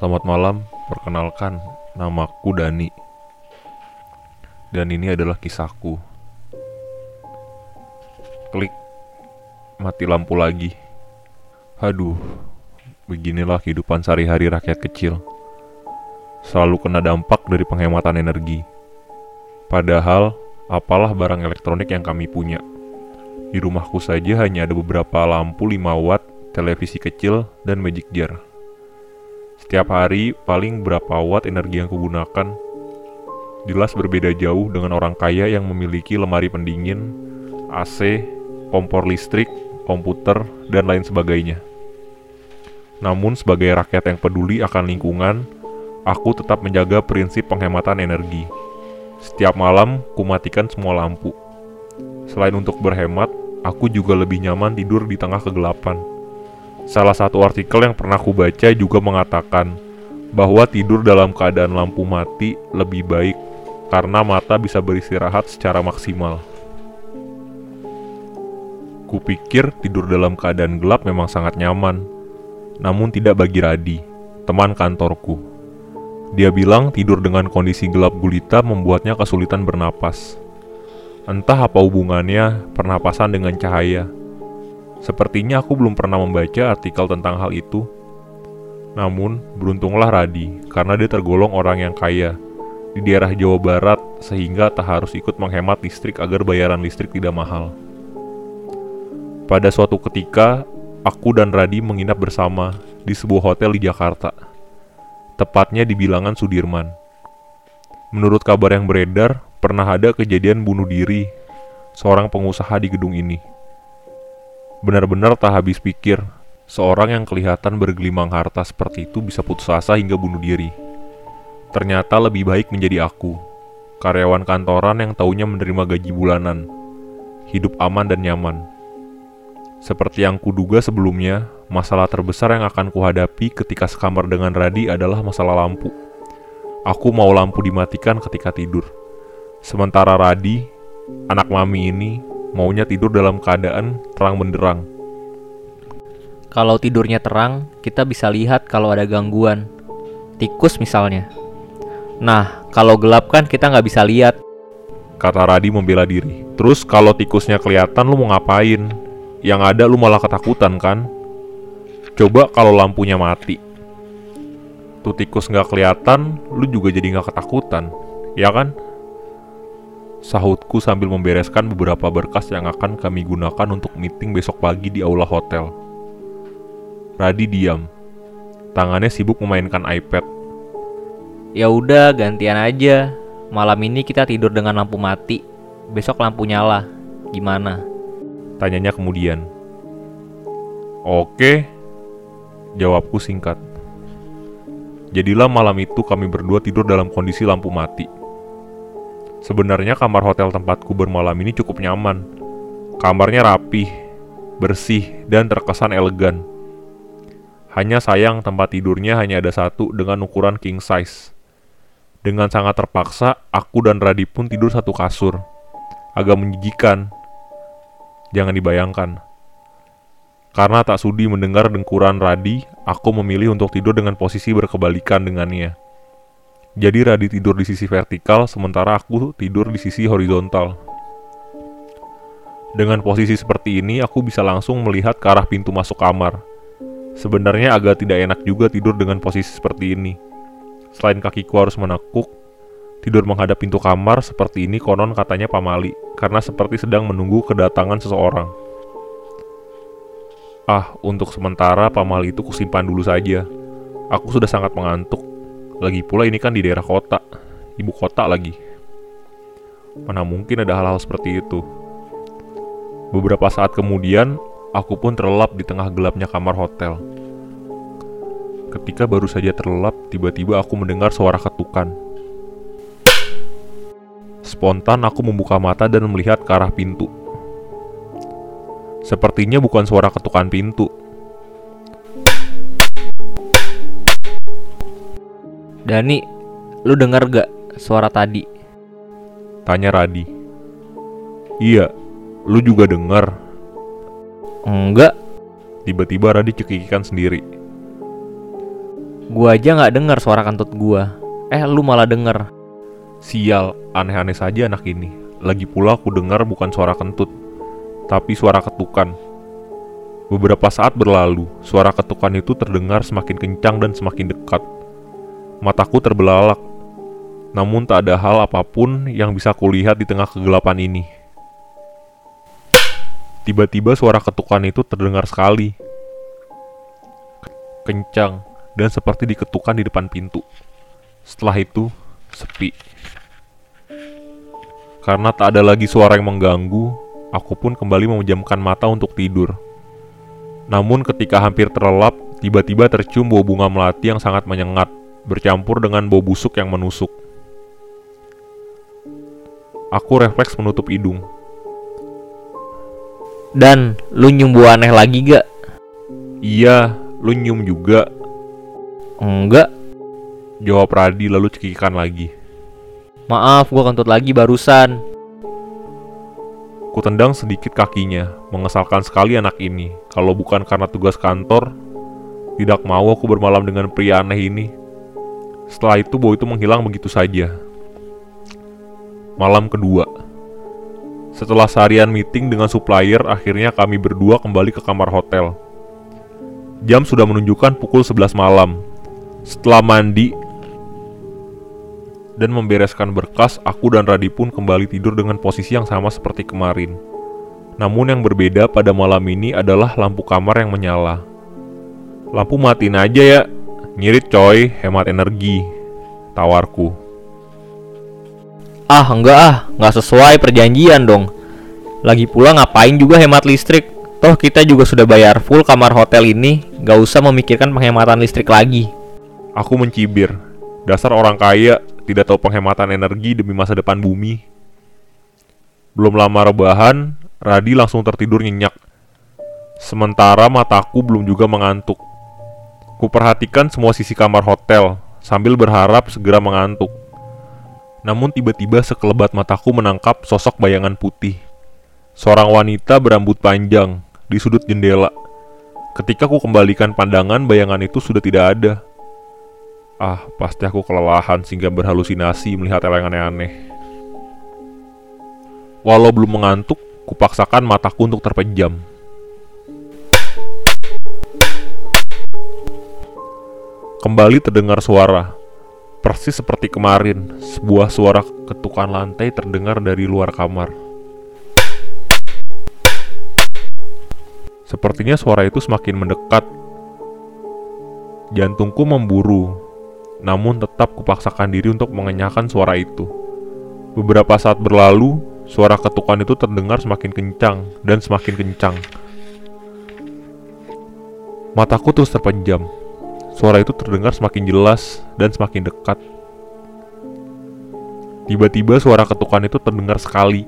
Selamat malam, perkenalkan namaku Dani. Dan ini adalah kisahku. Klik Mati lampu lagi. Aduh Beginilah kehidupan sehari-hari rakyat kecil. Selalu kena dampak dari penghematan energi. Padahal Apalah barang elektronik yang kami punya. Di rumahku saja hanya ada beberapa lampu 5 watt Televisi kecil dan magic jar setiap hari paling berapa watt energi yang kugunakan jelas berbeda jauh dengan orang kaya yang memiliki lemari pendingin, AC, kompor listrik, komputer, dan lain sebagainya. Namun sebagai rakyat yang peduli akan lingkungan, aku tetap menjaga prinsip penghematan energi. Setiap malam, kumatikan semua lampu. Selain untuk berhemat, aku juga lebih nyaman tidur di tengah kegelapan. Salah satu artikel yang pernah aku baca juga mengatakan bahwa tidur dalam keadaan lampu mati lebih baik karena mata bisa beristirahat secara maksimal. Kupikir tidur dalam keadaan gelap memang sangat nyaman, namun tidak bagi Radi, teman kantorku. Dia bilang tidur dengan kondisi gelap gulita membuatnya kesulitan bernapas. Entah apa hubungannya pernapasan dengan cahaya. Sepertinya aku belum pernah membaca artikel tentang hal itu. Namun, beruntunglah Radi, karena dia tergolong orang yang kaya di daerah Jawa Barat sehingga tak harus ikut menghemat listrik agar bayaran listrik tidak mahal. Pada suatu ketika, aku dan Radi menginap bersama di sebuah hotel di Jakarta, tepatnya di bilangan Sudirman. Menurut kabar yang beredar, pernah ada kejadian bunuh diri seorang pengusaha di gedung ini. Benar-benar tak habis pikir, seorang yang kelihatan bergelimang harta seperti itu bisa putus asa hingga bunuh diri. Ternyata lebih baik menjadi aku, karyawan kantoran yang taunya menerima gaji bulanan, hidup aman dan nyaman. Seperti yang kuduga sebelumnya, masalah terbesar yang akan kuhadapi ketika sekamar dengan Radi adalah masalah lampu. Aku mau lampu dimatikan ketika tidur. Sementara Radi, anak mami ini, maunya tidur dalam keadaan terang benderang. Kalau tidurnya terang, kita bisa lihat kalau ada gangguan. Tikus misalnya. Nah, kalau gelap kan kita nggak bisa lihat. Kata Radi membela diri. Terus kalau tikusnya kelihatan lu mau ngapain? Yang ada lu malah ketakutan kan? Coba kalau lampunya mati. Tuh tikus nggak kelihatan, lu juga jadi nggak ketakutan, ya kan? Sahutku sambil membereskan beberapa berkas yang akan kami gunakan untuk meeting besok pagi di aula hotel. Radi diam. Tangannya sibuk memainkan iPad. Ya udah, gantian aja. Malam ini kita tidur dengan lampu mati. Besok lampu nyala. Gimana? Tanyanya kemudian. Oke. Jawabku singkat. Jadilah malam itu kami berdua tidur dalam kondisi lampu mati. Sebenarnya kamar hotel tempatku bermalam ini cukup nyaman. Kamarnya rapih, bersih, dan terkesan elegan. Hanya sayang tempat tidurnya hanya ada satu dengan ukuran king size. Dengan sangat terpaksa, aku dan Radi pun tidur satu kasur. Agak menjijikan. Jangan dibayangkan. Karena tak sudi mendengar dengkuran Radi, aku memilih untuk tidur dengan posisi berkebalikan dengannya. Jadi Radi tidur di sisi vertikal, sementara aku tidur di sisi horizontal. Dengan posisi seperti ini, aku bisa langsung melihat ke arah pintu masuk kamar. Sebenarnya agak tidak enak juga tidur dengan posisi seperti ini. Selain kakiku harus menekuk, tidur menghadap pintu kamar seperti ini konon katanya pamali, karena seperti sedang menunggu kedatangan seseorang. Ah, untuk sementara pamal itu kusimpan dulu saja. Aku sudah sangat mengantuk. Lagi pula ini kan di daerah kota, ibu kota lagi. Mana mungkin ada hal-hal seperti itu. Beberapa saat kemudian, aku pun terlelap di tengah gelapnya kamar hotel. Ketika baru saja terlelap, tiba-tiba aku mendengar suara ketukan. Spontan aku membuka mata dan melihat ke arah pintu. Sepertinya bukan suara ketukan pintu. Dani, lu denger gak suara tadi? Tanya Radi. Iya, lu juga dengar. Enggak. Tiba-tiba Radi cekikikan sendiri. Gua aja nggak dengar suara kentut gua. Eh, lu malah denger. Sial, aneh-aneh saja anak ini. Lagi pula aku dengar bukan suara kentut, tapi suara ketukan. Beberapa saat berlalu, suara ketukan itu terdengar semakin kencang dan semakin dekat. Mataku terbelalak, namun tak ada hal apa pun yang bisa kulihat di tengah kegelapan ini. Tiba-tiba suara ketukan itu terdengar sekali. Kencang dan seperti diketukan di depan pintu. Setelah itu, sepi. Karena tak ada lagi suara yang mengganggu, aku pun kembali memejamkan mata untuk tidur. Namun ketika hampir terlelap, tiba-tiba tercium bau bunga melati yang sangat menyengat, bercampur dengan bau busuk yang menusuk. Aku refleks menutup hidung. Dan lu nyium bau aneh lagi gak? Iya, lu nyium juga, Enggak. jawab Radi lalu cekikan lagi. Maaf, gua kentut lagi barusan. Kutendang sedikit kakinya, mengesalkan sekali anak ini. Kalau bukan karena tugas kantor, tidak mau aku bermalam dengan pria aneh ini. Setelah itu bau itu menghilang begitu saja. Malam kedua. Setelah seharian meeting dengan supplier, akhirnya kami berdua kembali ke kamar hotel. Jam sudah menunjukkan pukul 11 malam. Setelah mandi dan membereskan berkas, aku dan Radi pun kembali tidur dengan posisi yang sama seperti kemarin. Namun yang berbeda pada malam ini adalah lampu kamar yang menyala. Lampu matiin aja ya, ngirit coy, hemat energi. Tawarku. Ah, enggak ah, nggak sesuai perjanjian dong. Lagi pula ngapain juga hemat listrik? Toh kita juga sudah bayar full kamar hotel ini, nggak usah memikirkan penghematan listrik lagi. Aku mencibir. Dasar orang kaya tidak tahu penghematan energi demi masa depan bumi. Belum lama rebahan, Radi langsung tertidur nyenyak. Sementara mataku belum juga mengantuk. Kuperhatikan semua sisi kamar hotel sambil berharap segera mengantuk. Namun tiba-tiba sekelebat mataku menangkap sosok bayangan putih. Seorang wanita berambut panjang di sudut jendela. Ketika ku kembalikan pandangan, bayangan itu sudah tidak ada. Ah, pasti aku kelelahan sehingga berhalusinasi melihat hal yang aneh-aneh. Walau belum mengantuk, kupaksakan mataku untuk terpejam. Kembali terdengar suara, persis seperti kemarin. Sebuah suara ketukan lantai terdengar dari luar kamar. Sepertinya suara itu semakin mendekat. Jantungku memburu, namun tetap kupaksakan diri untuk mengenyahkan suara itu. Beberapa saat berlalu, suara ketukan itu terdengar semakin kencang dan semakin kencang. Mataku terus terpejam. Suara itu terdengar semakin jelas dan semakin dekat. Tiba-tiba suara ketukan itu terdengar sekali.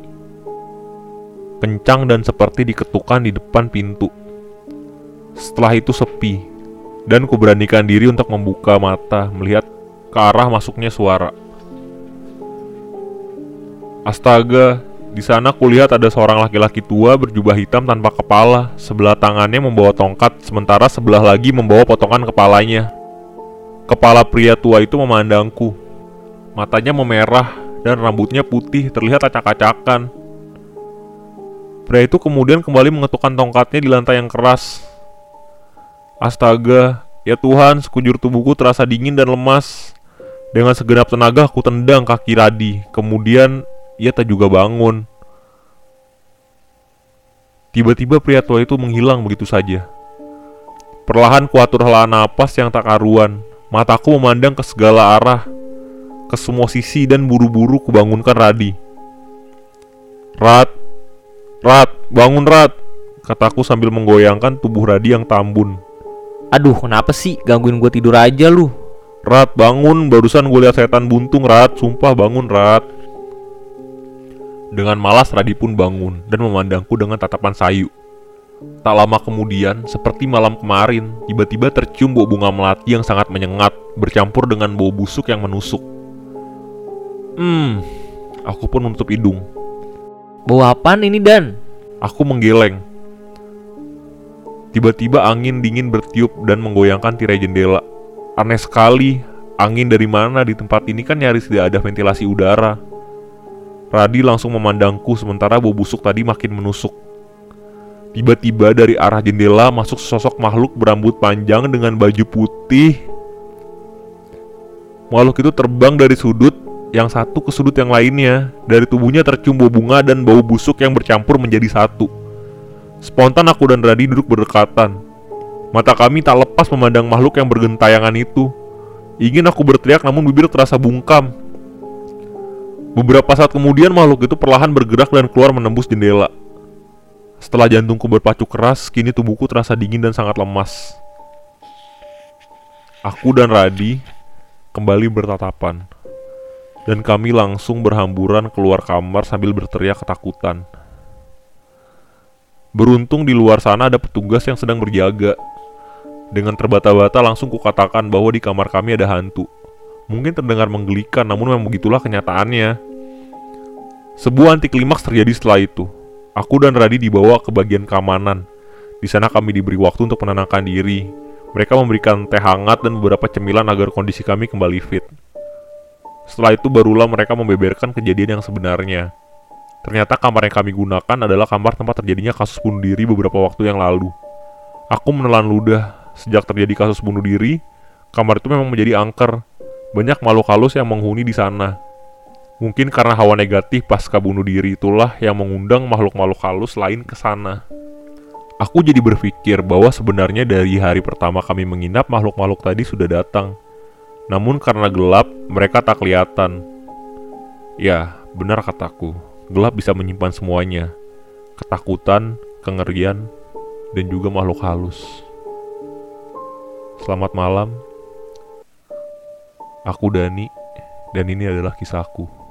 Kencang dan seperti diketukan di depan pintu. Setelah itu sepi, dan kuberanikan diri untuk membuka mata melihat ke arah masuknya suara. Astaga, di sana kulihat ada seorang laki-laki tua berjubah hitam tanpa kepala, sebelah tangannya membawa tongkat, sementara sebelah lagi membawa potongan kepalanya. Kepala pria tua itu memandangku. Matanya memerah dan rambutnya putih terlihat acak-acakan. Pria itu kemudian kembali mengetukkan tongkatnya di lantai yang keras. Astaga, ya Tuhan, sekujur tubuhku terasa dingin dan lemas. Dengan segenap tenaga aku tendang kaki Radi. Kemudian ia tak juga bangun. Tiba-tiba pria tua itu menghilang begitu saja. Perlahan kuatur hela napas yang tak karuan. Mataku memandang ke segala arah, ke semua sisi dan buru-buru kubangunkan Radi. Rat, Rat, bangun Rat, kataku sambil menggoyangkan tubuh Radi yang tambun. Aduh, kenapa sih gangguin gue tidur aja lu? Rat, bangun, barusan gue lihat setan buntung Rat, sumpah bangun Rat. Dengan malas Radi pun bangun dan memandangku dengan tatapan sayu. Tak lama kemudian, seperti malam kemarin, tiba-tiba tercium bau bunga melati yang sangat menyengat, bercampur dengan bau busuk yang menusuk. Hmm, aku pun menutup hidung. Bau apaan ini Dan? Aku menggeleng. Tiba-tiba angin dingin bertiup dan menggoyangkan tirai jendela. Aneh sekali, angin dari mana di tempat ini kan nyaris tidak ada ventilasi udara. Radi langsung memandangku sementara bau busuk tadi makin menusuk. Tiba-tiba dari arah jendela masuk sosok makhluk berambut panjang dengan baju putih. Makhluk itu terbang dari sudut yang satu ke sudut yang lainnya. Dari tubuhnya tercium bau bunga dan bau busuk yang bercampur menjadi satu. Spontan aku dan Radi duduk berdekatan. Mata kami tak lepas memandang makhluk yang bergentayangan itu. Ingin aku berteriak namun bibir terasa bungkam. Beberapa saat kemudian makhluk itu perlahan bergerak dan keluar menembus jendela. Setelah jantungku berpacu keras, kini tubuhku terasa dingin dan sangat lemas. Aku dan Radi kembali bertatapan. Dan kami langsung berhamburan keluar kamar sambil berteriak ketakutan. Beruntung di luar sana ada petugas yang sedang berjaga. Dengan terbata-bata langsung kukatakan bahwa di kamar kami ada hantu. Mungkin terdengar menggelikan, namun memang begitulah kenyataannya. Sebuah anti klimaks terjadi setelah itu. Aku dan Radi dibawa ke bagian keamanan. Di sana kami diberi waktu untuk menenangkan diri. Mereka memberikan teh hangat dan beberapa cemilan agar kondisi kami kembali fit. Setelah itu barulah mereka membeberkan kejadian yang sebenarnya. Ternyata kamar yang kami gunakan adalah kamar tempat terjadinya kasus bunuh diri beberapa waktu yang lalu. Aku menelan ludah. Sejak terjadi kasus bunuh diri, kamar itu memang menjadi angker. Banyak makhluk halus yang menghuni di sana. Mungkin karena hawa negatif pasca bunuh diri itulah yang mengundang makhluk-makhluk halus lain ke sana. Aku jadi berpikir bahwa sebenarnya dari hari pertama kami menginap makhluk-makhluk tadi sudah datang. Namun karena gelap, mereka tak kelihatan. Ya, benar kataku. Gelap bisa menyimpan semuanya. Ketakutan, kengerian, dan juga makhluk halus. Selamat malam. Aku Dani, dan ini adalah kisahku.